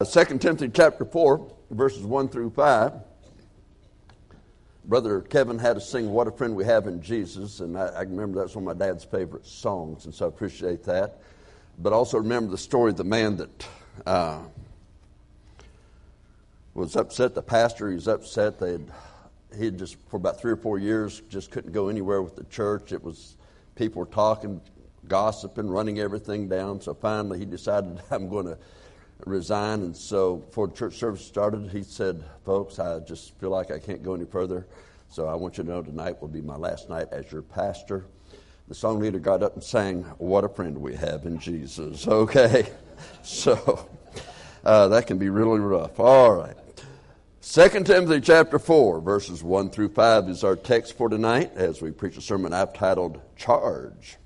2 Timothy chapter 4, verses 1 through 5. Brother Kevin had us sing What a Friend We Have in Jesus, and I, I, remember that's one of my dad's favorite songs, and so I appreciate that. But also remember the story of the man that uh, was upset, the pastor, he was upset. They had, he had just, for about three or four years, just couldn't go anywhere with the church. It was, people were talking, gossiping, running everything down, so finally he decided, I'm going to resign. And so before church service started, he said, Folks, I just feel like I can't go any further. So I want you to know tonight will be my last night as your pastor. The song leader got up and sang, What a friend we have in Jesus. Okay. So uh, that can be really rough. All right. 2 Timothy chapter 4, verses 1 through 5 is our text for tonight as we preach a sermon I've titled Charge.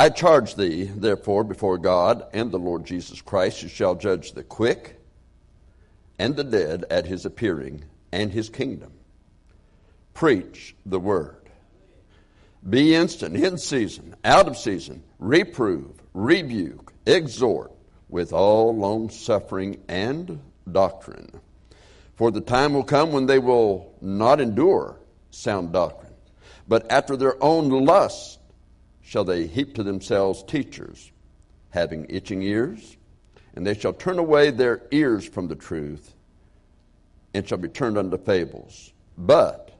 I charge thee, therefore, before God and the Lord Jesus Christ, who shall judge the quick and the dead at his appearing and his kingdom. Preach the word. Be instant, in season, out of season, reprove, rebuke, exhort with all long suffering and doctrine. For the time will come when they will not endure sound doctrine, but after their own lusts shall they heap to themselves teachers, having itching ears, and they shall turn away their ears from the truth, and shall be turned unto fables. But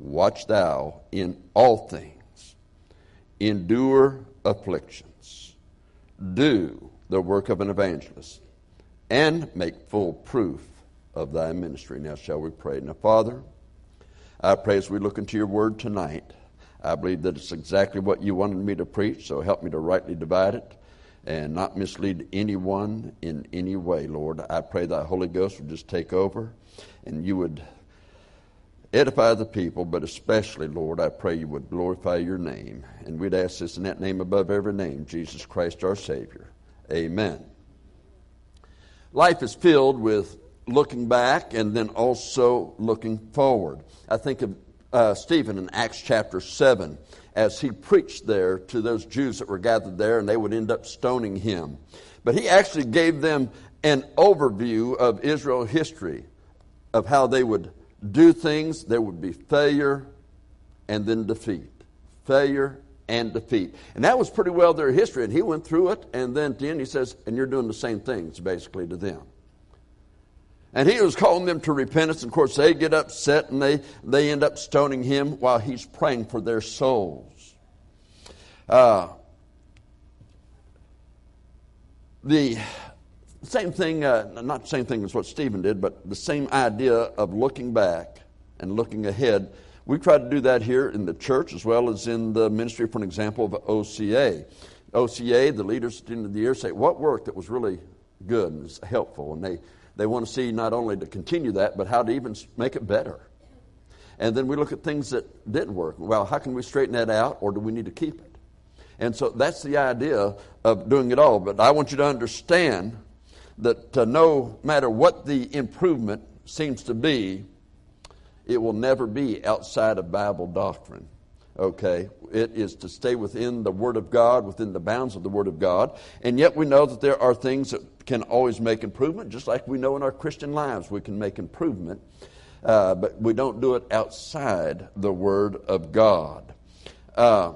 watch thou in all things, endure afflictions, do the work of an evangelist, and make full proof of thy ministry. Now shall we pray. Now, Father, I pray as we look into your word tonight I believe that it's exactly what you wanted me to preach, so help me to rightly divide it and not mislead anyone in any way, Lord. I pray that Holy Ghost would just take over and you would edify the people, but especially, Lord, I pray you would glorify your name. And we'd ask this in that name above every name, Jesus Christ our Savior. Amen. Life is filled with looking back and then also looking forward. I think of uh, Stephen in Acts chapter 7 as he preached there to those Jews that were gathered there, and they would end up stoning him. But he actually gave them an overview of Israel history, of how they would do things. There would be failure and then defeat. Failure and defeat. And that was pretty well their history. And he went through it, and then at the end he says, and you're doing the same things basically to them. And he was calling them to repentance. And of course, they get upset and they, they end up stoning him while he's praying for their souls. Uh, the same thing, uh, not the same thing as what Stephen did, but the same idea of looking back and looking ahead. We try to do that here in the church as well as in the ministry, for an example, of OCA. OCA, the leaders at the end of the year say, What worked that was really good and helpful? And they they want to see not only to continue that, but how to even make it better. And then we look at things that didn't work. Well, how can we straighten that out, or do we need to keep it? And so that's the idea of doing it all. But I want you to understand that uh, no matter what the improvement seems to be, it will never be outside of Bible doctrine. Okay? It is to stay within the Word of God, within the bounds of the Word of God. And yet we know that there are things that can always make improvement, just like we know in our Christian lives we can make improvement, uh, but we don't do it outside the Word of God. Uh,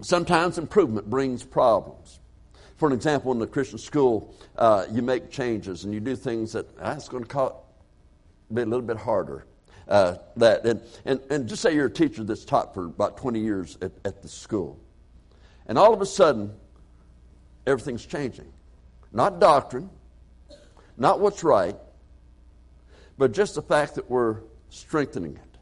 sometimes improvement brings problems. For an example, in the Christian school, uh, you make changes and you do things that ah, it's going to be a little bit harder. Uh, that and, and, and just say you're a teacher that's taught for about 20 years at, at the school, and all of a sudden, everything's changing. Not doctrine, not what's right, but just the fact that we're strengthening it.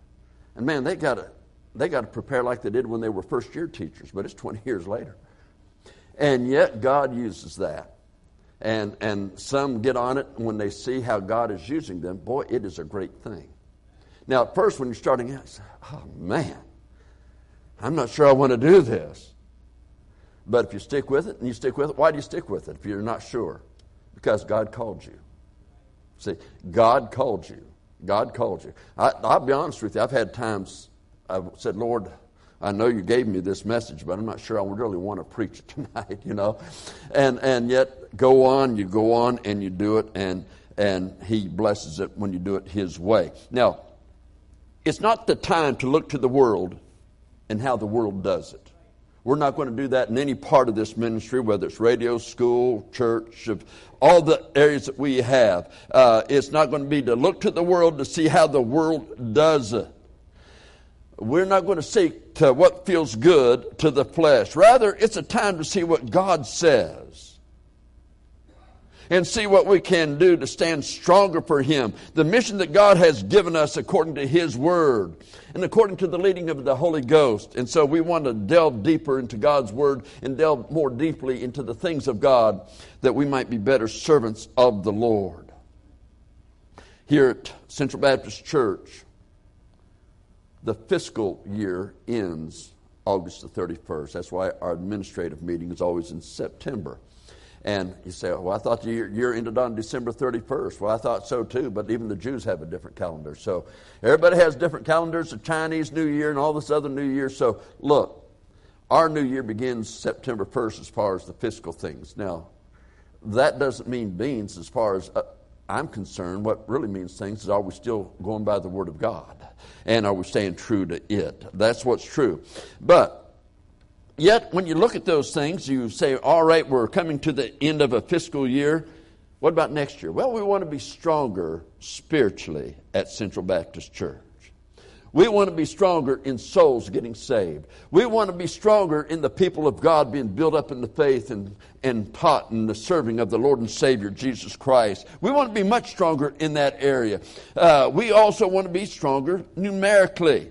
And man, they got to they got to prepare like they did when they were first year teachers, but it's 20 years later. And yet God uses that. And and some get on it when they see how God is using them. Boy, it is a great thing. Now, at first, when you're starting out, you say, oh man, I'm not sure I want to do this. But if you stick with it and you stick with it, why do you stick with it if you're not sure? Because God called you. See, God called you. God called you. I, will be honest with you. I've had times I've said, Lord, I know you gave me this message, but I'm not sure I really want to preach it tonight, you know. And and yet go on, you go on and you do it and and he blesses it when you do it his way. Now, it's not the time to look to the world and how the world does it. We're not going to do that in any part of this ministry, whether it's radio, school, church, of all the areas that we have. Uh, it's not going to be to look to the world to see how the world does it. We're not going to seek to what feels good to the flesh. Rather, it's a time to see what God says and see what we can do to stand stronger for Him. The mission that God has given us according to His Word and according to the leading of the Holy Ghost. And so we want to delve deeper into God's Word and delve more deeply into the things of God that we might be better servants of the Lord. Here at Central Baptist Church, the fiscal year ends August the 31st. That's why our administrative meeting is always in September. And you say, well, I thought the year, ended on December 31st. Well, I thought so too, but even the Jews have a different calendar. So everybody has different calendars, the Chinese New Year and all this other New Year. So look, our New Year begins September 1st as far as the fiscal things. Now, that doesn't mean beans as far as uh, I'm concerned. What really means things is are we still going by the Word of God? And are we staying true to it? That's what's true. But yet, when you look at those things, you say, all right, we're coming to the end of a fiscal year. What about next year? Well, we want to be stronger spiritually at Central Baptist Church. We want to be stronger in souls getting saved. We want to be stronger in the people of God being built up in the faith and, and taught in the serving of the Lord and Savior Jesus Christ. We want to be much stronger in that area. Uh, we also want to be stronger numerically.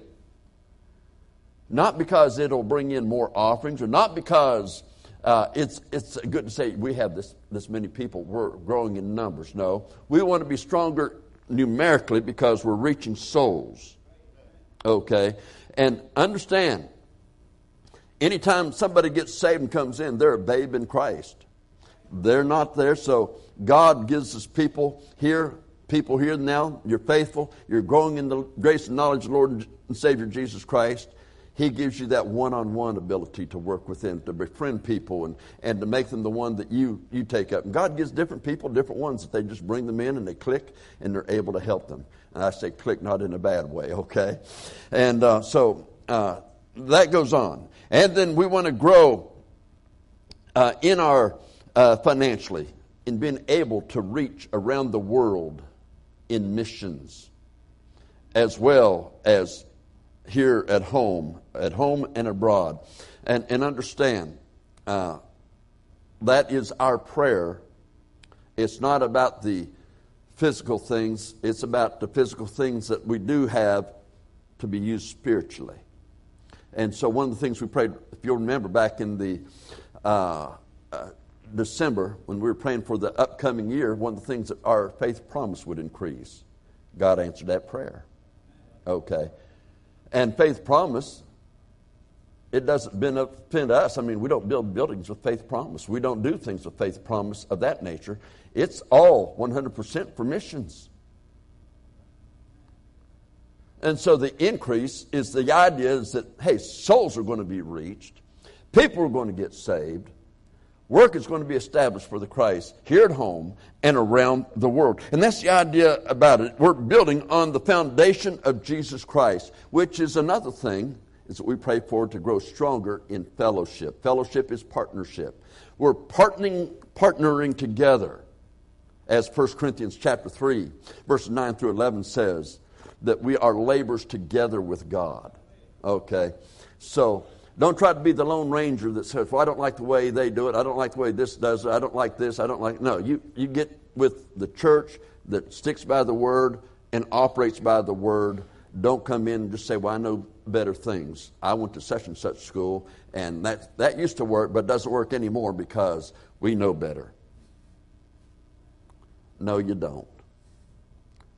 Not because it'll bring in more offerings or not because uh, it's, it's good to say we have this, this many people, we're growing in numbers. No, we want to be stronger numerically because we're reaching souls. Okay? And understand, anytime somebody gets saved and comes in, they're a babe in Christ. They're not there, so God gives us people here, people here now. You're faithful. You're growing in the grace and knowledge of the Lord and Savior Jesus Christ. He gives you that one on one ability to work with them, to befriend people, and, and to make them the one that you, you take up. And God gives different people different ones that they just bring them in and they click and they're able to help them. And I say click not in a bad way, okay? And uh, so uh, that goes on. And then we want to grow uh, in our uh, financially, in being able to reach around the world in missions, as well as here at home, at home and abroad. And, and understand uh, that is our prayer. It's not about the physical things, it's about the physical things that we do have to be used spiritually. And so, one of the things we prayed, if you'll remember back in the uh, uh, December when we were praying for the upcoming year, one of the things that our faith promise would increase. God answered that prayer. Okay. And faith promise, it doesn't benefit us. I mean, we don't build buildings with faith promise. We don't do things with faith promise of that nature. It's all 100% for missions. And so the increase is the idea is that, hey, souls are going to be reached, people are going to get saved, work is going to be established for the Christ here at home and around the world. And that's the idea about it. We're building on the foundation of Jesus Christ, which is another thing is that we pray for to grow stronger in fellowship. Fellowship is partnership. We're partnering, partnering together as 1 Corinthians chapter 3, verses 9 through 11 says, that we are labors together with God. Okay? So, don't try to be the Lone Ranger that says, well, I don't like the way they do it. I don't like the way this does it. I don't like this. I don't like. No, you, you get with the church that sticks by the word and operates by the word. Don't come in and just say, well, I know better things. I went to such and such school, and that, that used to work, but doesn't work anymore because we know better. No, you don't.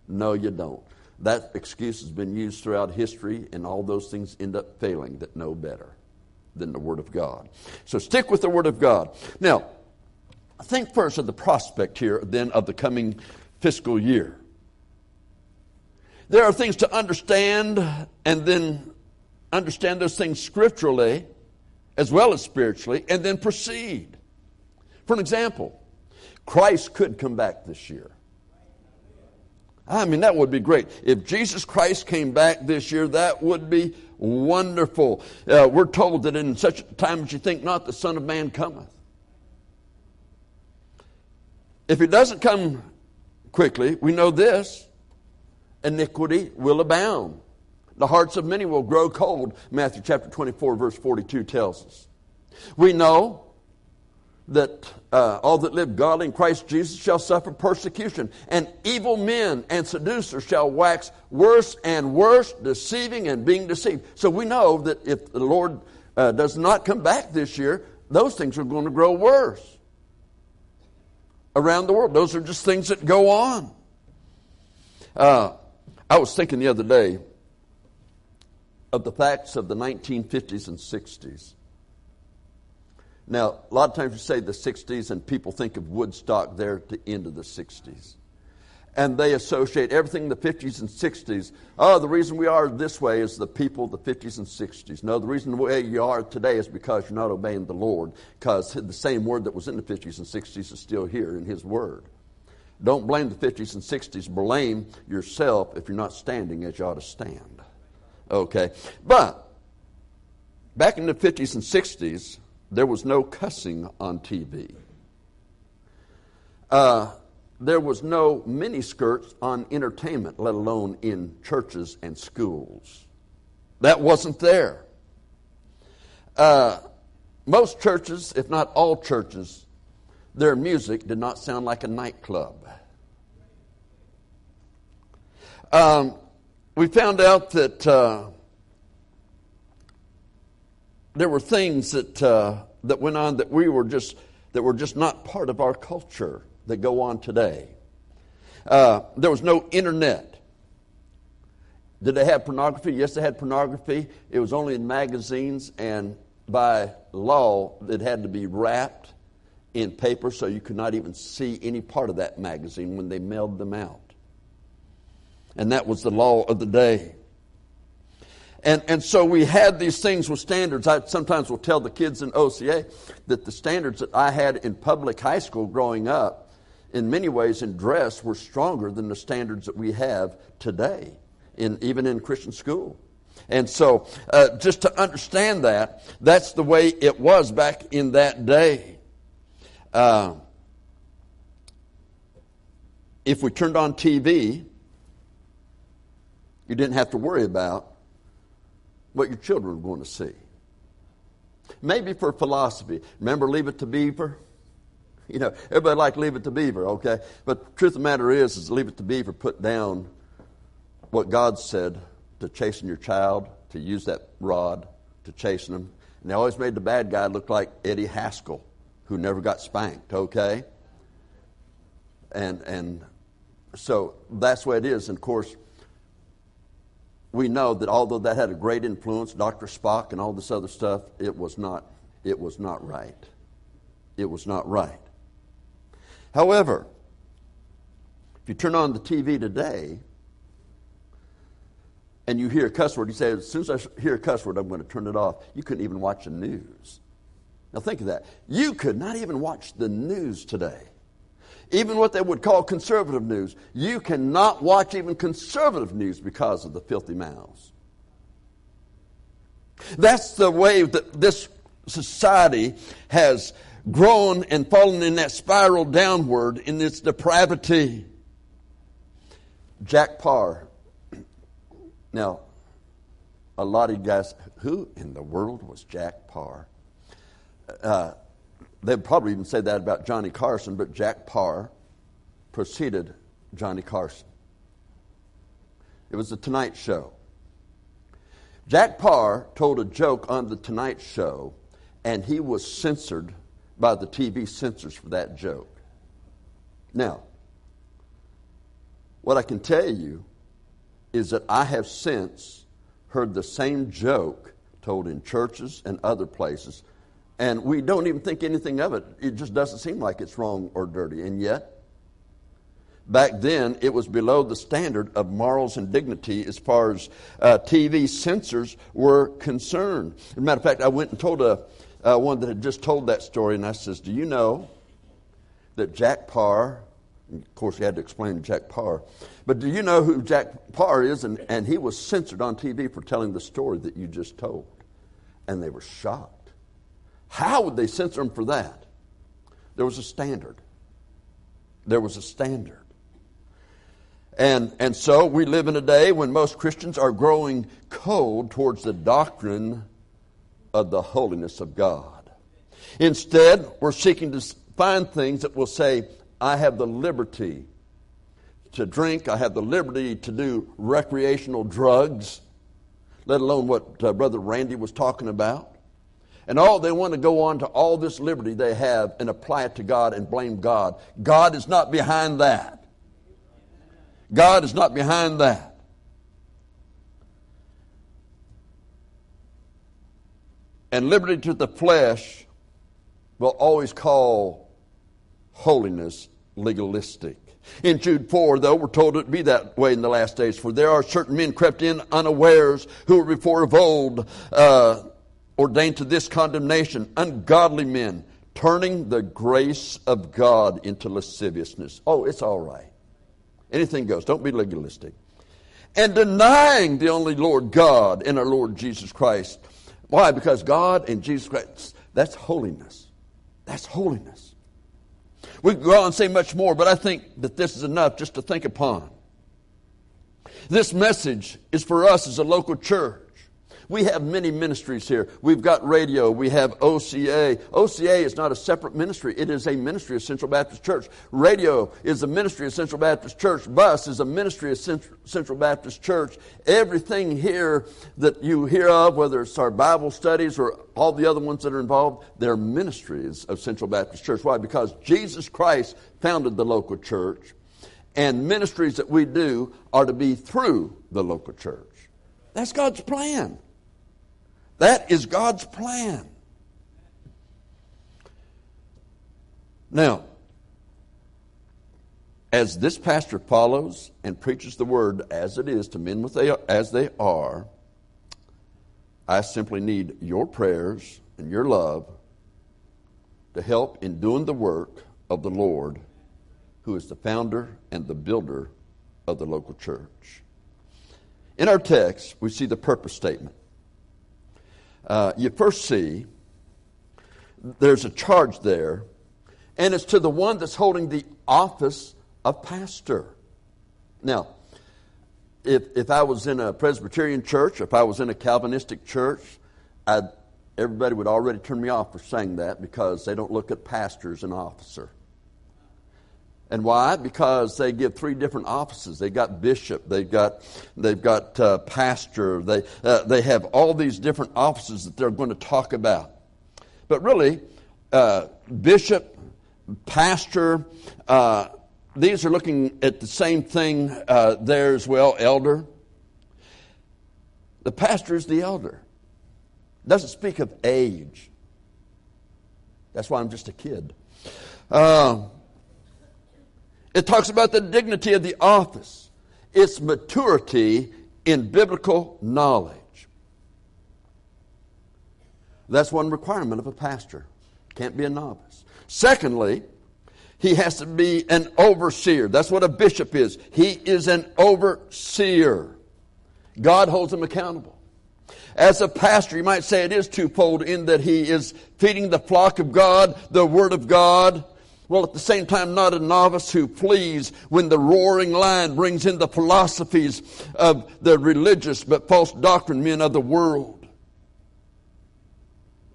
No, you don't. That excuse has been used throughout history, and all those things end up failing that know better than the Word of God. So stick with the Word of God. Now, think first of the prospect here, then, of the coming fiscal year. There are things to understand and then understand those things scripturally as well as spiritually, and then proceed. For an example, Christ could come back this year. I mean, that would be great. If Jesus Christ came back this year, that would be wonderful. Uh, we're told that in such a time as you think not, the Son of Man cometh. If he doesn't come quickly, we know this iniquity will abound. The hearts of many will grow cold, Matthew chapter 24, verse 42 tells us. We know that uh, all that live godly in Christ Jesus shall suffer persecution, and evil men and seducers shall wax worse and worse, deceiving and being deceived. So we know that if the Lord uh, does not come back this year, those things are going to grow worse around the world. Those are just things that go on. Uh, I was thinking the other day of the facts of the 1950s and 60s. Now, a lot of times you say the 60s, and people think of Woodstock there at the end of the 60s. And they associate everything in the 50s and 60s. Oh, the reason we are this way is the people of the 50s and 60s. No, the reason the way you are today is because you're not obeying the Lord, because the same word that was in the 50s and 60s is still here in His Word. Don't blame the 50s and 60s. Blame yourself if you're not standing as you ought to stand. Okay? But, back in the 50s and 60s, there was no cussing on TV. Uh, there was no miniskirts on entertainment, let alone in churches and schools. That wasn't there. Uh, most churches, if not all churches, their music did not sound like a nightclub. Um, we found out that uh, there were things that uh, that went on that we were just that were just not part of our culture that go on today. Uh, there was no internet. Did they have pornography? Yes, they had pornography. It was only in magazines, and by law, it had to be wrapped in paper so you could not even see any part of that magazine when they mailed them out. And that was the law of the day. And, and so we had these things with standards. I sometimes will tell the kids in OCA that the standards that I had in public high school growing up, in many ways in dress, were stronger than the standards that we have today, in, even in Christian school. And so, uh, just to understand that, that's the way it was back in that day. Uh, if we turned on TV, you didn't have to worry about what your children are going to see. Maybe for philosophy. Remember, leave it to Beaver? You know, everybody like leave it to Beaver, okay? But the truth of the matter is, is leave it to Beaver put down what God said to chasten your child, to use that rod to chasten them. And they always made the bad guy look like Eddie Haskell, who never got spanked, okay? And, and so that's the way it is. And of course, we know that although that had a great influence, Dr. Spock and all this other stuff, it was not, it was not right. It was not right. However, if you turn on the TV today and you hear a cuss word, you say, as soon as I hear a cuss word, I'm going to turn it off. You couldn't even watch the news. Now think of that. You could not even watch the news today even what they would call conservative news. You cannot watch even conservative news because of the filthy mouths. That's the way that this society has grown and fallen in that spiral downward in its depravity. Jack Paar. Now, a lot of you guys, who in the world was Jack Paar? Uh, They'd probably even say that about Johnny Carson, but Jack Paar preceded Johnny Carson. It was the Tonight Show. Jack Paar told a joke on the Tonight Show, and he was censored by the TV censors for that joke. Now, what I can tell you is that I have since heard the same joke told in churches and other places and we don't even think anything of it. It just doesn't seem like it's wrong or dirty. And yet, Back then, it was below the standard of morals and dignity as far as uh, TV censors were concerned. As a matter of fact, I went and told a, uh, one that had just told that story, and I says, Do you know that Jack Paar, of course, he had to explain Jack Paar, but do you know who Jack Paar is? And, and he was censored on TV for telling the story that you just told. And they were shocked. How would they censor him for that? There was a standard. There was a standard. And, and so we live in a day when most Christians are growing cold towards the doctrine of the holiness of God. Instead, we're seeking to find things that will say, I have the liberty to drink, I have the liberty to do recreational drugs, let alone what uh, Brother Randy was talking about. And all they want to go on to all this liberty they have and apply it to God and blame God. God is not behind that. God is not behind that. And liberty to the flesh will always call holiness legalistic. In Jude 4, though, we're told it to be that way in the last days. For there are certain men crept in unawares who were before of old uh, ordained to this condemnation, ungodly men, turning the grace of God into lasciviousness. Oh, it's all right. Anything goes. Don't be legalistic. And denying the only Lord God and our Lord Jesus Christ. Why? Because God and Jesus Christ, that's holiness. That's holiness. We could go on and say much more, but I think that this is enough just to think upon. This message is for us as a local church. We have many ministries here. We've got radio. We have OCA. OCA is not a separate ministry. It is a ministry of Central Baptist Church. Radio is a ministry of Central Baptist Church. Bus is a ministry of Central Baptist Church. Everything here that you hear of, whether it's our Bible studies or all the other ones that are involved, they're ministries of Central Baptist Church. Why? Because Jesus Christ founded the local church, and ministries that we do are to be through the local church. That's God's plan. That is God's plan. Now, as this pastor follows and preaches the word as it is to men as they are, I simply need your prayers and your love to help in doing the work of the Lord, who is the founder and the builder of the local church. In our text, we see the purpose statement uh, you first see there's a charge there, and it's to the one that's holding the office of pastor. Now, if, if I was in a Presbyterian church, if I was in a Calvinistic church, I'd, everybody would already turn me off for saying that because they don't look at pastors as an officer. And why? Because they give three different offices. They've got bishop, they've got, they've got uh, pastor, they, uh, they have all these different offices that they're going to talk about. But really, uh, bishop, pastor, uh, these are looking at the same thing uh, there as well, elder. The pastor is the elder. Doesn't speak of age. That's why I'm just a kid. Uh, it talks about the dignity of the office, its maturity in biblical knowledge. That's one requirement of a pastor. Can't be a novice. Secondly, he has to be an overseer. That's what a bishop is. He is an overseer. God holds him accountable. As a pastor, you might say it is twofold in that he is feeding the flock of God, the Word of God, while at the same time not a novice who flees when the roaring lion brings in the philosophies of the religious but false doctrine men of the world.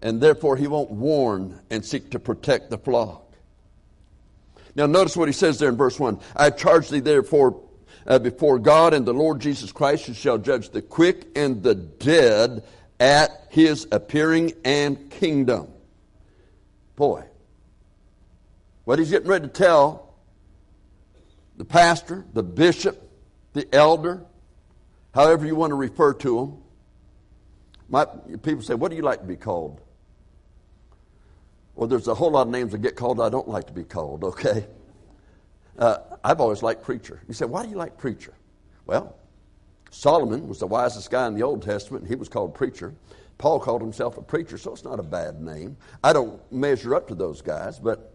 And therefore he won't warn and seek to protect the flock. Now notice what he says there in verse 1. I charge thee therefore uh, before God and the Lord Jesus Christ who shall judge the quick and the dead at his appearing and kingdom. Boy, what he's getting ready to tell the pastor, the bishop, the elder, however you want to refer to them. My, people say, What do you like to be called? Well, there's a whole lot of names that get called I don't like to be called, okay? Uh, I've always liked preacher. You say, why do you like preacher? Well, Solomon was the wisest guy in the Old Testament, and he was called preacher. Paul called himself a preacher, so it's not a bad name. I don't measure up to those guys, but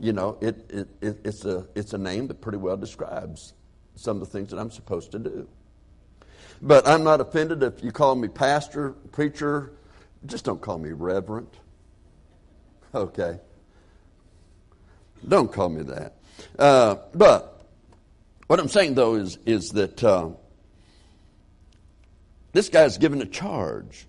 you know, it, it, it, it's, a, it's a name that pretty well describes some of the things that I'm supposed to do. But I'm not offended if you call me pastor, preacher. Just don't call me reverend. Okay. Don't call me that. Uh, but what I'm saying, though, is, is that uh, this guy's given a charge.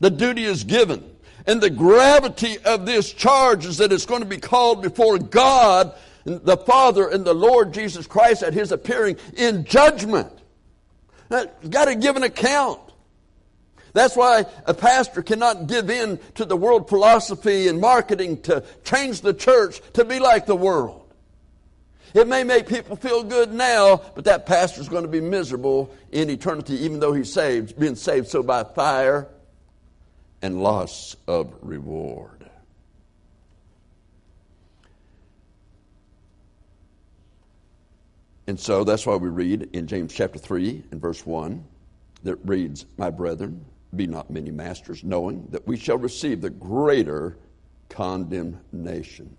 The duty is given. And the gravity of this charge is that it's going to be called before God, the Father, and the Lord Jesus Christ at His appearing in judgment. You've got to give an account. That's why a pastor cannot give in to the world philosophy and marketing to change the church to be like the world. It may make people feel good now, but that pastor's going to be miserable in eternity, even though he's saved, being saved so by fire and loss of reward. And so that's why we read in James chapter 3 and verse 1 that reads, My brethren, be not many masters, knowing that we shall receive the greater condemnation.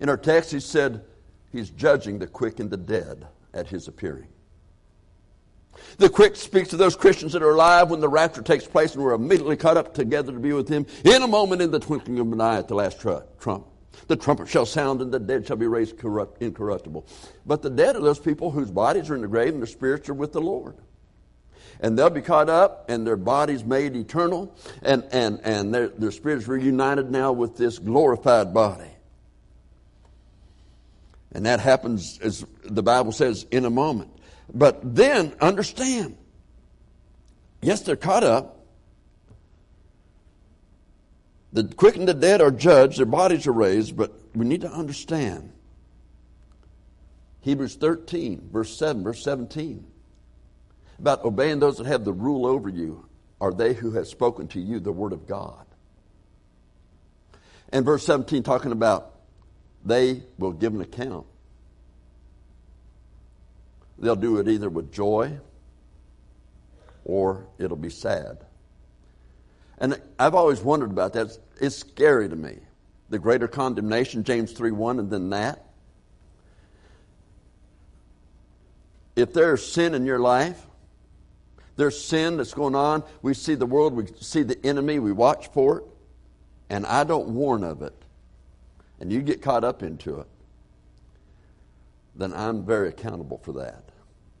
In our text, he said he's judging the quick and the dead at his appearing. The quick speaks to those Christians that are alive when the rapture takes place and we're immediately caught up together to be with him in a moment in the twinkling of an eye at the last trump. The trumpet shall sound and the dead shall be raised corrupt, incorruptible. But the dead are those people whose bodies are in the grave and their spirits are with the Lord. And they'll be caught up and their bodies made eternal and, and, and their, their spirits reunited now with this glorified body. And that happens, as the Bible says, in a moment. But then understand yes, they're caught up. The quick and the dead are judged, their bodies are raised, but we need to understand. Hebrews 13, verse 7, verse 17. About obeying those that have the rule over you are they who have spoken to you the word of God. And verse 17 talking about they will give an account. They'll do it either with joy or it'll be sad. And I've always wondered about that. It's, scary to me. The greater condemnation, James 3 1, and then that. If there's sin in your life, there's sin that's going on, we see the world, we see the enemy, we watch for it, and I don't warn of it, and you get caught up into it, then I'm very accountable for that.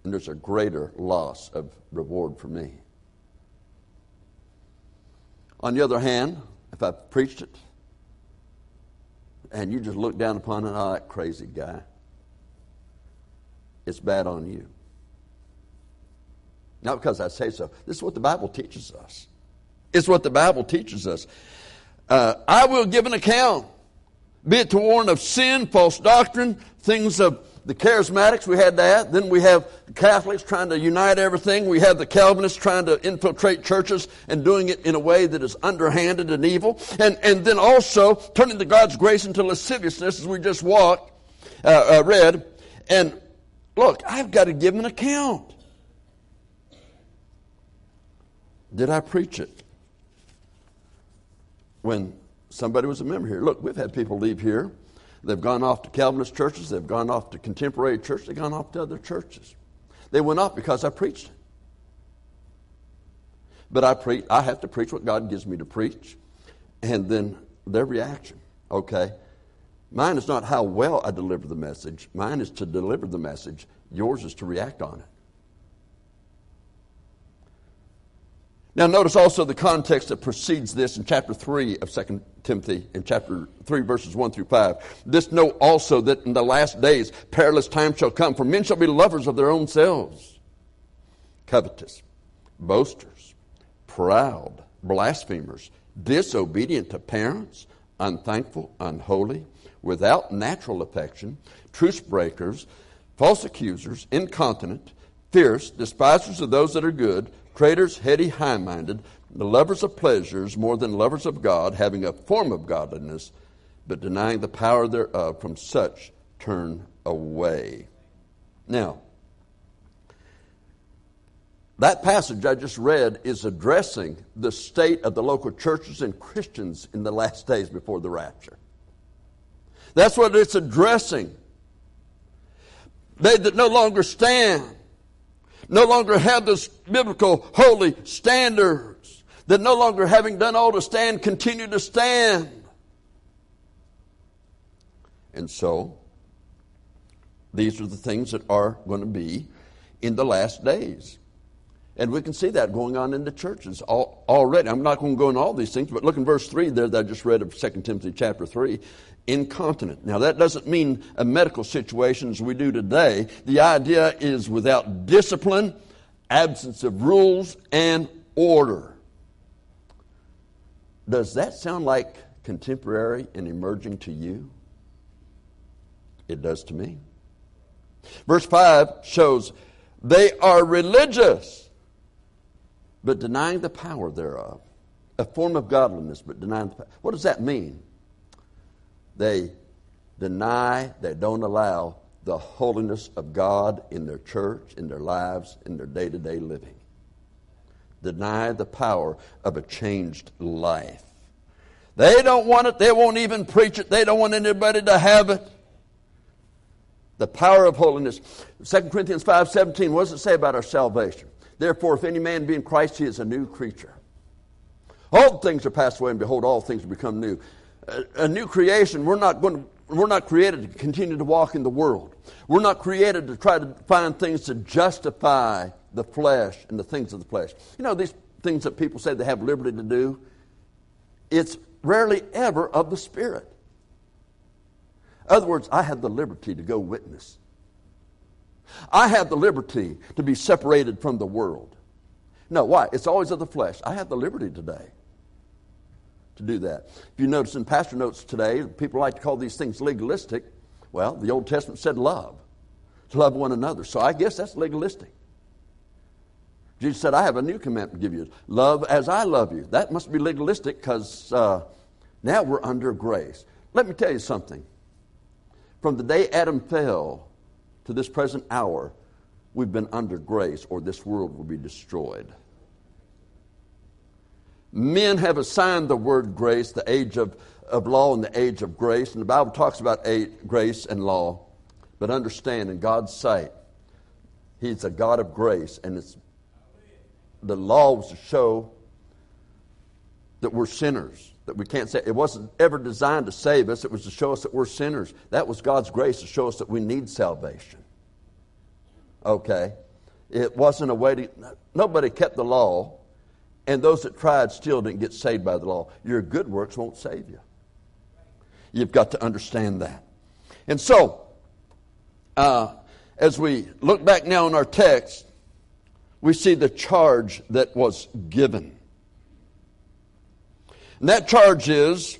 And there's a greater loss of reward for me. On the other hand, if I preached it and you just look down upon it, oh, that crazy guy, it's bad on you. Not because I say so. This is what the Bible teaches us. It's what the Bible teaches us. Uh, I will give an account, be it to warn of sin, false doctrine, things of the charismatics, we had that. Then we have Catholics trying to unite everything. We have the Calvinists trying to infiltrate churches and doing it in a way that is underhanded and evil. And, and then also turning to God's grace into lasciviousness as we just walked, uh, uh, read. And look, I've got to give an account. Did I preach it? When somebody was a member here. Look, we've had people leave here They've gone off to Calvinist churches, they've gone off to contemporary churches, they've gone off to other churches. They went off because I preached. But I preach I have to preach what God gives me to preach. And then their reaction. Okay. Mine is not how well I deliver the message. Mine is to deliver the message. Yours is to react on it. Now, notice also the context that precedes this in chapter 3 of 2 Timothy, in chapter 3, verses 1 through 5. This know also that in the last days perilous times shall come, for men shall be lovers of their own selves, covetous, boasters, proud, blasphemers, disobedient to parents, unthankful, unholy, without natural affection, truce breakers, false accusers, incontinent, fierce, despisers of those that are good traitors, heady, high minded, the lovers of pleasures more than lovers of God, having a form of godliness, but denying the power thereof. From such turn away. Now, that passage I just read is addressing the state of the local churches and Christians in the last days before the rapture. That's what it's addressing. They that no longer stand, no longer have this biblical holy standards, that no longer having done all to stand, continue to stand. And so, these are the things that are going to be in the last days. And we can see that going on in the churches already. I'm not going to go into all these things, but look in verse 3 there that I just read of 2 Timothy chapter 3. Incontinent. Now, that doesn't mean a medical situation as we do today. The idea is without discipline, absence of rules, and order. Does that sound like contemporary and emerging to you? It does to me. Verse 5 shows they are religious but denying the power thereof. A form of godliness, but denying the power. What does that mean? They deny, they don't allow the holiness of God in their church, in their lives, in their day to day living. Deny the power of a changed life. They don't want it, they won't even preach it, they don't want anybody to have it. The power of holiness. 2 Corinthians 5:17, what does it say about our salvation? Therefore, if any man be in Christ, he is a new creature. All things are passed away, and behold, all things become new. A, new creation, we're not going to we're not created to continue to walk in the world. We're not created to try to find things to justify the flesh and the things of the flesh. You know, these things that people say they have liberty to do, it's rarely ever of the Spirit. In other words, I have the liberty to go witness. I have the liberty to be separated from the world. No, why? It's always of the flesh. I have the liberty today to do that. If you notice in pastor notes today, people like to call these things legalistic. Well, the Old Testament said love, to love one another. So I guess that's legalistic. Jesus said, I have a new commandment to give you love as I love you. That must be legalistic because uh, now we're under grace. Let me tell you something. From the day Adam fell, to this present hour, we've been under grace, or this world will be destroyed. Men have assigned the word grace the age of, of law and the age of grace, and the Bible talks about grace and law. But understand, in God's sight, He's a God of grace, and it's the law was to show that we're sinners that we can't say. It wasn't ever designed to save us, it was to show us that we're sinners. That was God's grace to show us that we need salvation. Okay? It wasn't a way to. Nobody kept the law, and those that tried still didn't get saved by the law. Your good works won't save you. You've got to understand that. And so, uh, as we look back now in our text, we see the charge that was given. And that charge is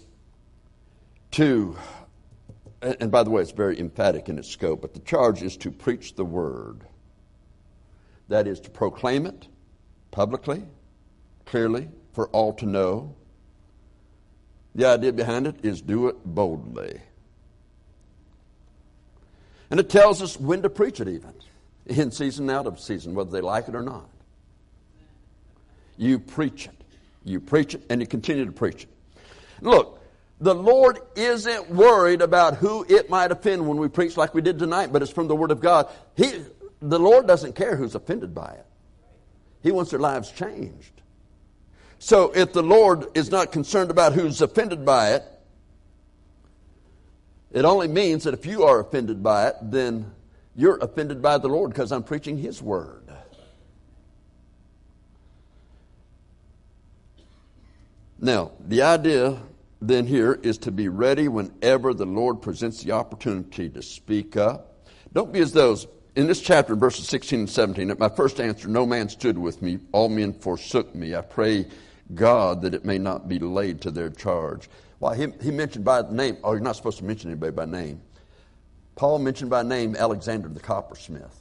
to, and by the way, it's very emphatic in its scope, but the charge is to preach the word. That is to proclaim it publicly, clearly, for all to know. The idea behind it is do it boldly. And it tells us when to preach it, even in season, out of season, whether they like it or not. You preach it. You preach it and you continue to preach it. Look, the Lord isn't worried about who it might offend when we preach like we did tonight, but it's from the Word of God. He, the Lord doesn't care who's offended by it. He wants their lives changed. So if the Lord is not concerned about who's offended by it, it only means that if you are offended by it, then you're offended by the Lord because I'm preaching His Word. Now, the idea then here is to be ready whenever the Lord presents the opportunity to speak up. Don't be as those, in this chapter, verses 16 and 17, at my first answer, no man stood with me, all men forsook me. I pray God that it may not be laid to their charge. Why, he, he mentioned by name, oh, you're not supposed to mention anybody by name. Paul mentioned by name Alexander the coppersmith.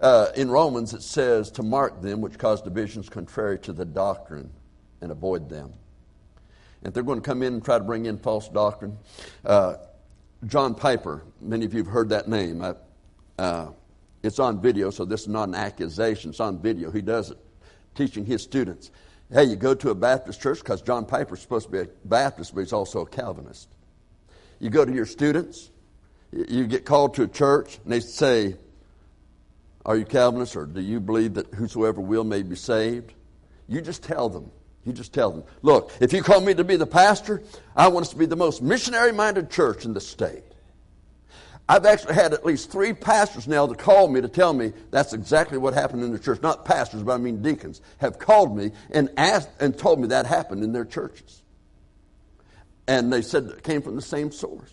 Uh, in Romans, it says to mark them which cause divisions contrary to the doctrine and avoid them. And if they're going to come in and try to bring in false doctrine, uh, John Piper. Many of you have heard that name. I, uh, it's on video, so this is not an accusation. It's on video. He does it, teaching his students. Hey, you go to a Baptist church because John Piper's supposed to be a Baptist, but he's also a Calvinist. You go to your students, you get called to a church, and they say, Are you Calvinist, or do you believe that whosoever will may be saved? You just tell them. You just tell them, Look, if you call me to be the pastor, I want us to be the most missionary minded church in the state. I've actually had at least three pastors now that call me to tell me that's exactly what happened in the church. Not pastors, but I mean deacons have called me and asked and told me that happened in their churches. And they said it came from the same source.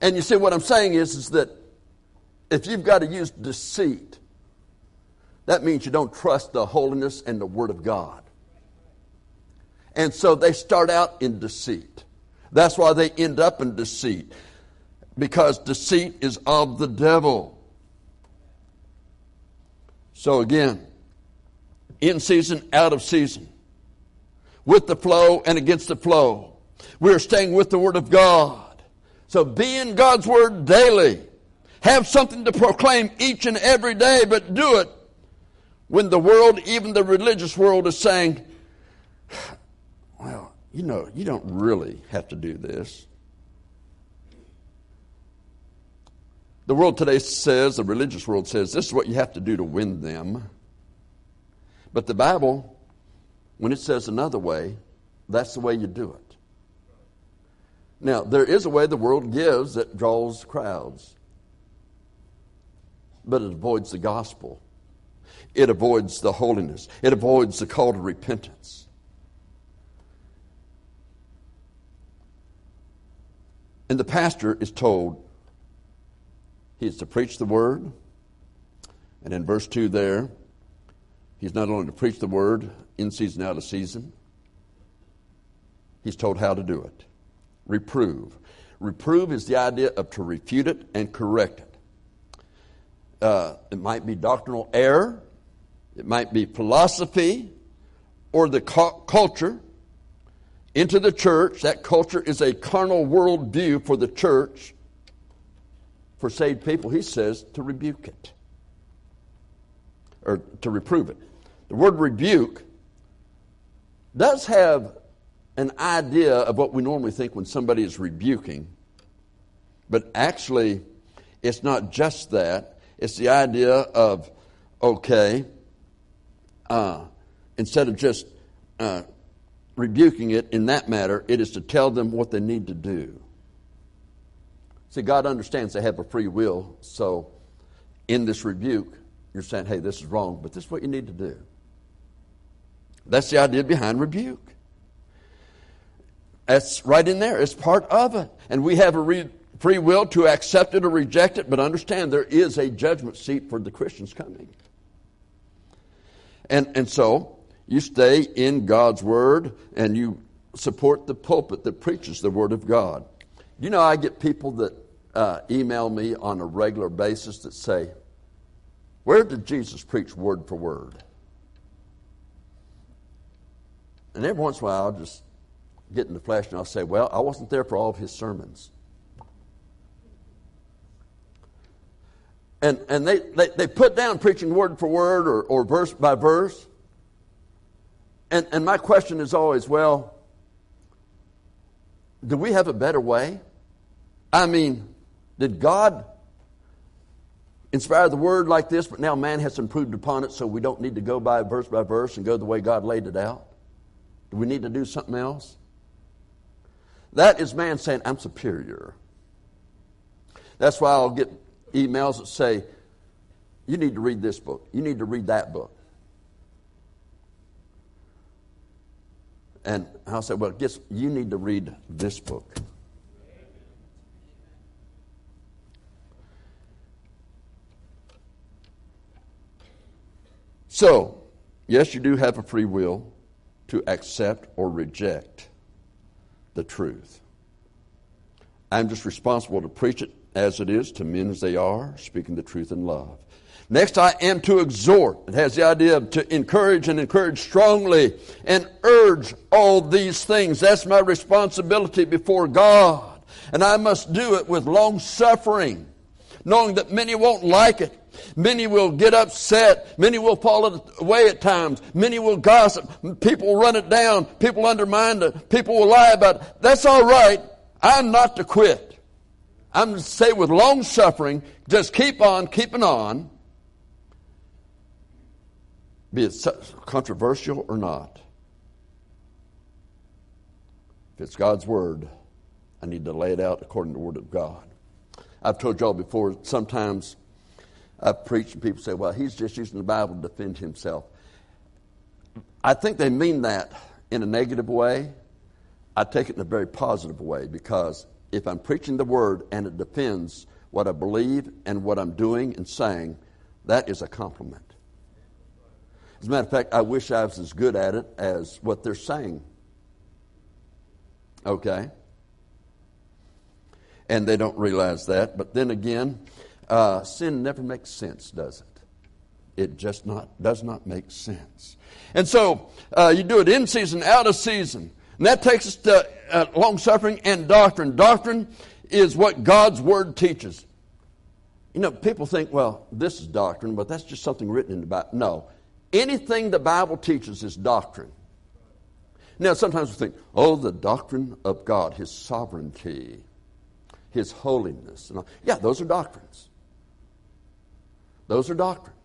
And you see, what I'm saying is, is that if you've got to use deceit, that means you don't trust the holiness and the Word of God. And so they start out in deceit. That's why they end up in deceit. Because deceit is of the devil. So again, in season, out of season, with the flow and against the flow. We're staying with the Word of God. So be in God's Word daily. Have something to proclaim each and every day, but do it when the world, even the religious world, is saying, you know, you don't really have to do this. The world today says, the religious world says, this is what you have to do to win them. But the Bible, when it says another way, that's the way you do it. Now, there is a way the world gives that draws crowds, but it avoids the gospel. It avoids the holiness. It avoids the call to repentance. And the pastor is told he is to preach the word. And in verse 2 there, he's not only to preach the word in season, out of season, he's told how to do it. Reprove. Reprove is the idea of to refute it and correct it. Uh, it might be doctrinal error, it might be philosophy, or the cu- culture into the church. That culture is a carnal worldview for the church. For saved people, he says to rebuke it or to reprove it. The word rebuke does have an idea of what we normally think when somebody is rebuking, but actually, it's not just that. It's the idea of, okay, uh, instead of just uh, rebuking it in that matter, it is to tell them what they need to do. See, God understands they have a free will, so in this rebuke, you're saying, hey, this is wrong, but this is what you need to do. That's the idea behind rebuke. That's right in there. It's part of it. And we have a re- free will to accept it or reject it, but understand there is a judgment seat for the Christians coming. And, and so, you stay in God's Word and you support the pulpit that preaches the Word of God. You know, I get people that uh, email me on a regular basis that say, Where did Jesus preach word for word? And every once in a while, I'll just get in the flesh and I'll say, Well, I wasn't there for all of his sermons. And, and they, they, they put down preaching word for word or, or verse by verse. And, and my question is always well, do we have a better way? I mean, did God inspire the word like this, but now man has improved upon it, so we don't need to go by verse by verse and go the way God laid it out? Do we need to do something else? That is man saying, I'm superior. That's why I'll get emails that say, You need to read this book. You need to read that book. And I'll say, well, guess you need to read this book. So, yes, you do have a free will to accept or reject the truth. I'm just responsible to preach it as it is to men as they are, speaking the truth in love. Next, I am to exhort. It has the idea of to encourage and encourage strongly and urge all these things. That's my responsibility before God. And I must do it with long suffering, knowing that many won't like it. Many will get upset. Many will fall away at times. Many will gossip. People run it down. People undermine it. People will lie about it. That's all right. I'm not to quit. I'm to say with long suffering, just keep on keeping on be it controversial or not. If it's God's Word, I need to lay it out according to the Word of God. I've told y'all before, sometimes I've preached and people say, well, he's just using the Bible to defend himself. I think they mean that in a negative way. I take it in a very positive way because if I'm preaching the Word and it defends what I believe and what I'm doing and saying, that is a compliment. As a matter of fact, I wish I was as good at it as what they're saying. Okay? And they don't realize that. But then again, uh, sin never makes sense, does it? It just not does not make sense. And so uh, you do it in season, out of season. And that takes us to uh, long suffering and doctrine. Doctrine is what God's Word teaches. You know, people think, well, this is doctrine, but that's just something written in the Bible. No, Anything the Bible teaches is doctrine. Now, sometimes we think, oh, the doctrine of God, His sovereignty, His holiness. And all. Yeah, those are doctrines. Those are doctrines.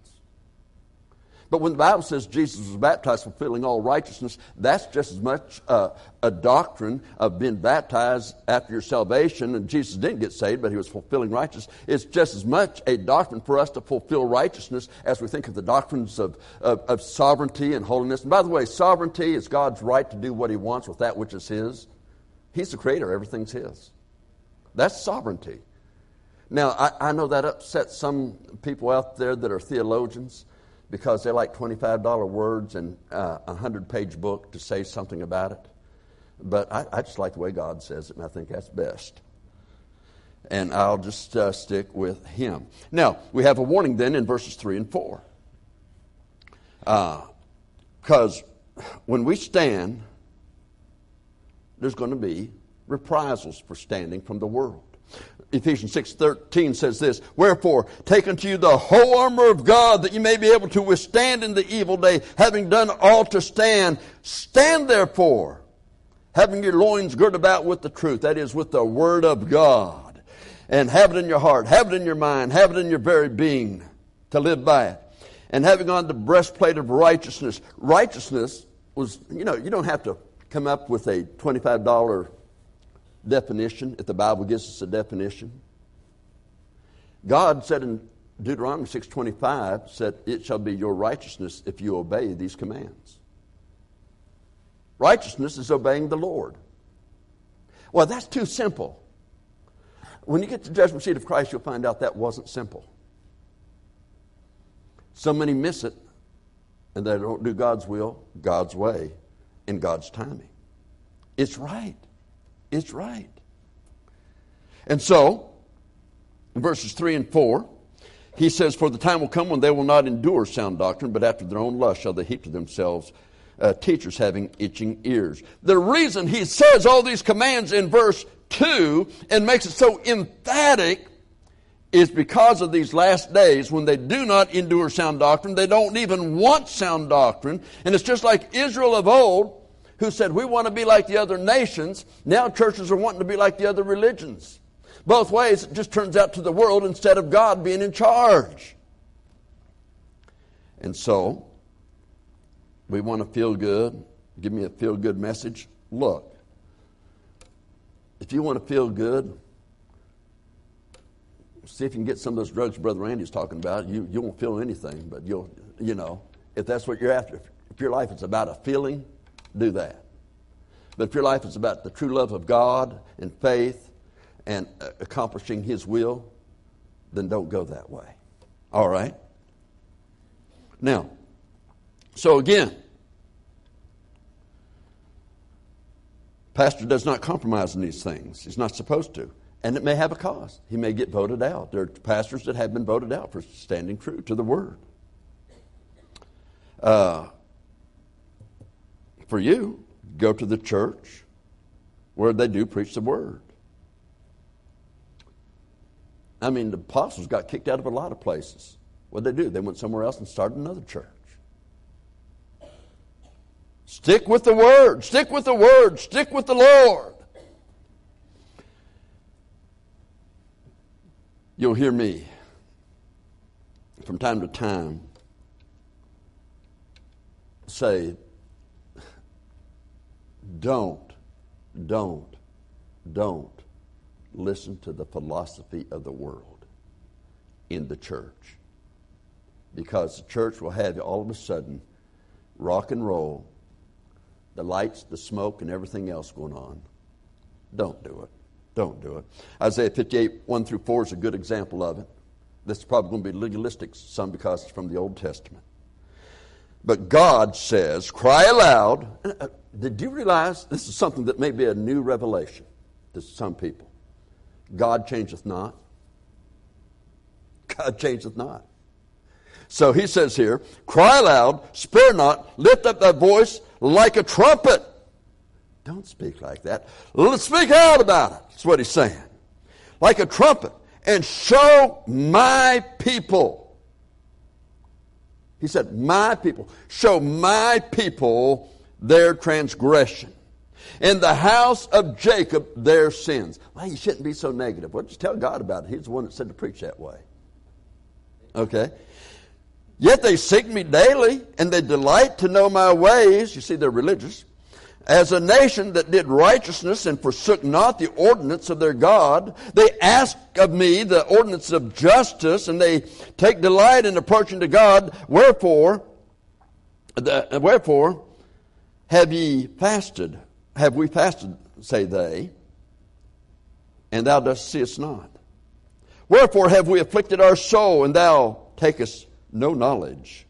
But when the Bible says Jesus was baptized fulfilling all righteousness, that's just as much uh, a doctrine of being baptized after your salvation. And Jesus didn't get saved, but he was fulfilling righteousness. It's just as much a doctrine for us to fulfill righteousness as we think of the doctrines of, of, of sovereignty and holiness. And by the way, sovereignty is God's right to do what he wants with that which is his. He's the creator, everything's his. That's sovereignty. Now, I, I know that upsets some people out there that are theologians because they like $25 words and uh, a 100 page book to say something about it. But I, I, just like the way God says it, and I think that's best. And I'll just uh, stick with Him. Now, we have a warning then in verses 3 and 4. Because uh, when we stand, there's going to be reprisals for standing from the world. Ephesians 6:13 says this, "Wherefore take unto you the whole armor of God that you may be able to withstand in the evil day, having done all to stand. Stand therefore, having your loins girt about with the truth, that is with the word of God, and have it in your heart, have it in your mind, have it in your very being to live by it. And having on the breastplate of righteousness. Righteousness was, you know, you don't have to come up with a $25 definition, if the Bible gives us a definition. God said in Deuteronomy 6:25 said it shall be your righteousness if you obey these commands. Righteousness is obeying the Lord. Well, that's too simple. When you get to the judgment seat of Christ, you'll find out that wasn't simple. So many miss it, and they don't do God's will, God's way, in God's timing. It's right. It's right. And so, in verses 3 and 4, he says, For the time will come when they will not endure sound doctrine, but after their own lust shall they heap to themselves uh, teachers having itching ears. The reason he says all these commands in verse 2 and makes it so emphatic is because of these last days when they do not endure sound doctrine. They don't even want sound doctrine. And it's just like Israel of old who said, We want to be like the other nations. Now churches are wanting to be like the other religions. Both ways, it just turns out to the world instead of God being in charge. And so, we want to feel good. Give me a feel good message. Look, if you want to feel good, see if you can get some of those drugs Brother Randy's talking about. You, you won't feel anything, but you'll, you know, if that's what you're after. If your life is about a feeling, do that. But if your life is about the true love of God and faith and uh, accomplishing His will, then don't go that way. All right? Now, so again, Pastor does not compromise in these things. He's not supposed to. And it may have a cost. He may get voted out. There are pastors that have been voted out for standing true to the word. Uh, for you, go to the church where they do preach the word. I mean, the apostles got kicked out of a lot of places. What did they do? They went somewhere else and started another church. Stick with the word. Stick with the word. Stick with the Lord. You'll hear me from time to time say, don't, don't, don't listen to the philosophy of the world in the church. Because the church will have you all of a sudden rock and roll, the lights, the smoke, and everything else going on. Don't do it. Don't do it. Isaiah 58, 1 through 4 is a good example of it. This is probably going to be legalistic, some because it's from the Old Testament. But God says, cry aloud. Uh, did you realize this is something that may be a new revelation to some people? God changeth not. God changeth not. So he says here, cry aloud, spare not, lift up thy voice like a trumpet. Don't speak like that. Let's speak out about it. That's what he's saying. Like a trumpet. And show my people. He said, My people. Show my people their transgression. In the house of Jacob, their sins. Well, you shouldn't be so negative. Well, just tell God about it. He's the one that said to preach that way. Okay? Yet they seek me daily, and they delight to know my ways. You see, they're religious as a nation that did righteousness and forsook not the ordinance of their God. They ask of me the ordinance of justice, and they take delight in approaching to God. Wherefore, the, wherefore have ye fasted? Have we fasted, say they, and thou dost see us not? Wherefore have we afflicted our soul, and thou takest no knowledge?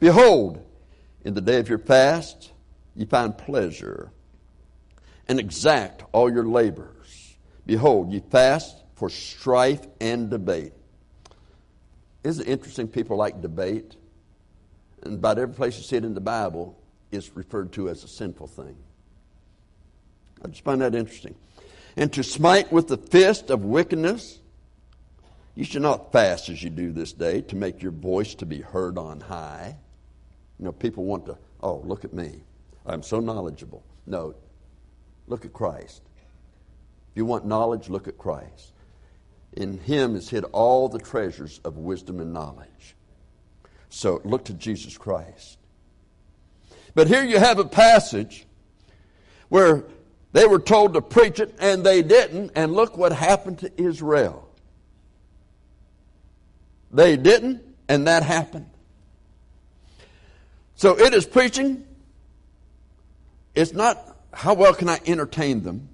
Behold, in the day of your fast, you find pleasure and exact all your labors. Behold, you fast for strife and debate. Isn't it interesting? People like debate. And about every place you see it in the Bible is referred to as a sinful thing. I just find that interesting. And to smite with the fist of wickedness, you should not fast as you do this day to make your voice to be heard on high. You know, people want to, oh, look at me. I'm so knowledgeable. No, look at Christ. If you want knowledge, look at Christ. In him is hid all the treasures of wisdom and knowledge. So look to Jesus Christ. But here you have a passage where they were told to preach it and they didn't, and look what happened to Israel. They didn't, and that happened. So it is preaching it's not how well can I entertain them.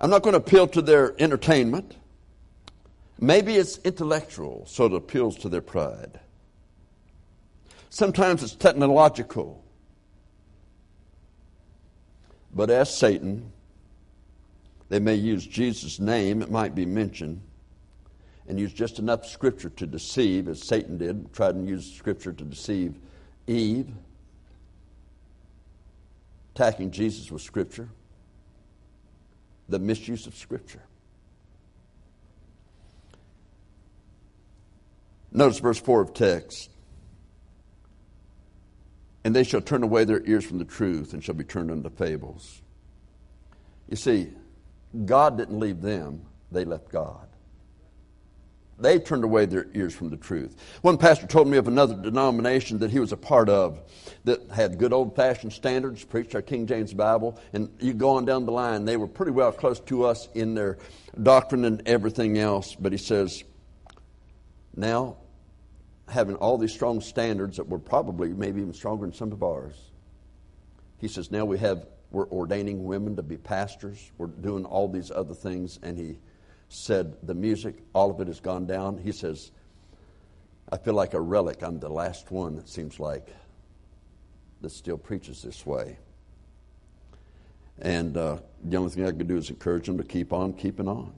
I'm not going to appeal to their entertainment. Maybe it's intellectual, so it appeals to their pride. Sometimes it's technological. But as Satan, they may use Jesus' name, it might be mentioned, and use just enough scripture to deceive, as Satan did, tried to use scripture to deceive Eve, attacking Jesus with scripture, the misuse of scripture. Notice verse 4 of text. And they shall turn away their ears from the truth and shall be turned unto fables. You see, God didn't leave them, they left God. They turned away their ears from the truth. One pastor told me of another denomination that he was a part of that had good old fashioned standards, preached our King James Bible, and you go on down the line, they were pretty well close to us in their doctrine and everything else. But he says, now, having all these strong standards that were probably maybe even stronger than some of ours, he says, now we have, we're ordaining women to be pastors, we're doing all these other things, and he said the music, all of it has gone down. He says, I feel like a relic. I'm the last one, it seems like, that still preaches this way. And uh, the only thing I could do is encourage them to keep on keeping on.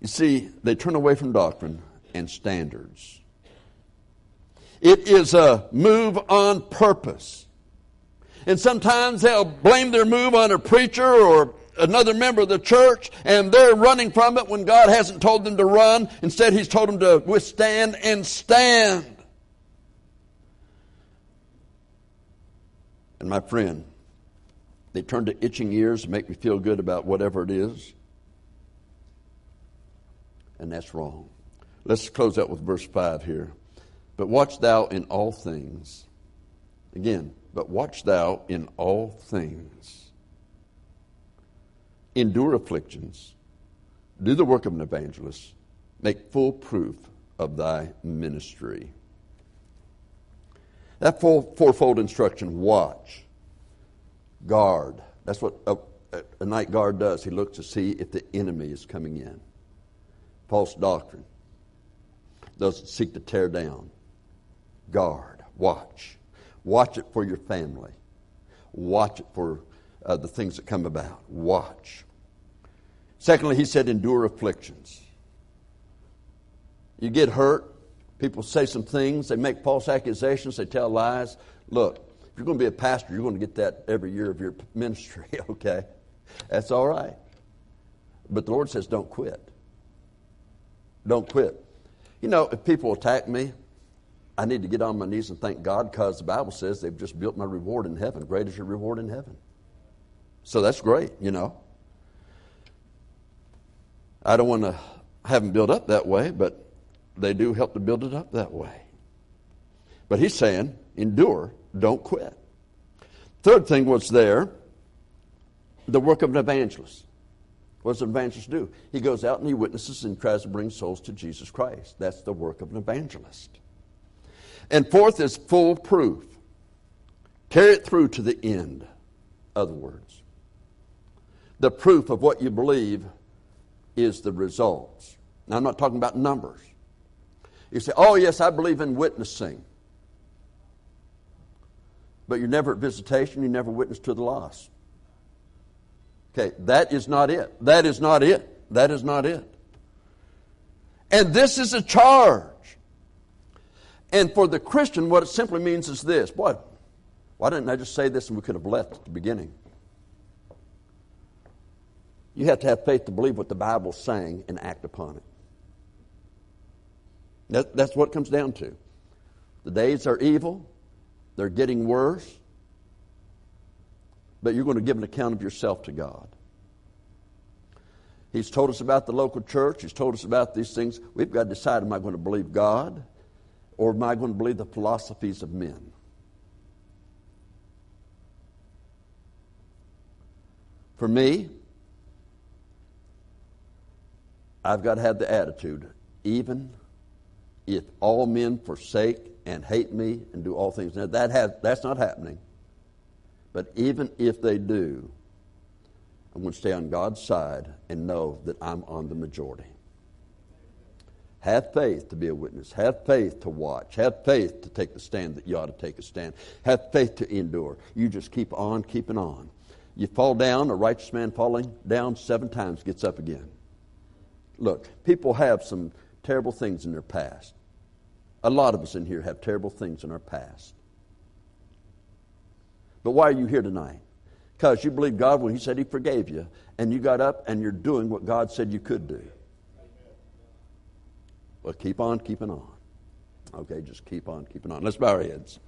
You see, they turn away from doctrine and standards. It is a move on purpose. And sometimes they'll blame their move on a preacher or another member of the church and they're running from it when God hasn't told them to run. Instead, He's told them to withstand and stand. And my friend, they turn to itching ears to make me feel good about whatever it is. And that's wrong. Let's close out with verse 5 here. But watch thou in all things. Again, but watch thou in all things. Endure afflictions. Do the work of an evangelist. Make full proof of thy ministry. That full, fourfold instruction watch, guard. That's what a, a night guard does. He looks to see if the enemy is coming in. False doctrine doesn't seek to tear down. Guard, watch. Watch it for your family. Watch it for uh, the things that come about. Watch. Secondly, he said, endure afflictions. You get hurt, People say some things, they make false accusations, they tell lies. Look, if you're going to be a pastor, you're going to get that every year of your ministry, okay? That's all right. But the Lord says, don't quit. Don't quit. You know, if people attack me, I need to get on my knees and thank God because the Bible says they've just built my reward in heaven. Great is your reward in heaven. So that's great, you know. I don't want to have them built up that way, but they do help to build it up that way. But he's saying, endure, don't quit. Third thing was there, the work of an evangelist. What does an evangelist do? He goes out and he witnesses and tries to bring souls to Jesus Christ. That's the work of an evangelist. And fourth is full proof. Carry it through to the end. Other words, the proof of what you believe is the results. Now, I'm not talking about numbers. You say, oh, yes, I believe in witnessing. But you're never at visitation, you never witness to the lost. Okay, that is not it. That is not it. That is not it. And this is a charge. And for the Christian, what it simply means is this. Boy, why didn't I just say this and we could have left at the beginning? You have to have faith to believe what the Bible's saying and act upon it. That, that's what it comes down to. The days are evil, they're getting worse, but you're going to give an account of yourself to God. He's told us about the local church, He's told us about these things. We've got to decide am I going to believe God or am I going to believe the philosophies of men? For me, I've got to have the attitude, even if all men forsake and hate me and do all things. Now, that has, that's not happening. But even if they do, I'm going to stay on God's side and know that I'm on the majority. Have faith to be a witness. Have faith to watch. Have faith to take the stand that you ought to take a stand. Have faith to endure. You just keep on keeping on. You fall down, a righteous man falling down seven times gets up again. Look, people have some terrible things in their past. A lot of us in here have terrible things in our past. But why are you here tonight? Because you believe God when He said He forgave you, and you got up and you're doing what God said you could do. Well, keep on keeping on. Okay, just keep on keeping on. Let's bow our heads.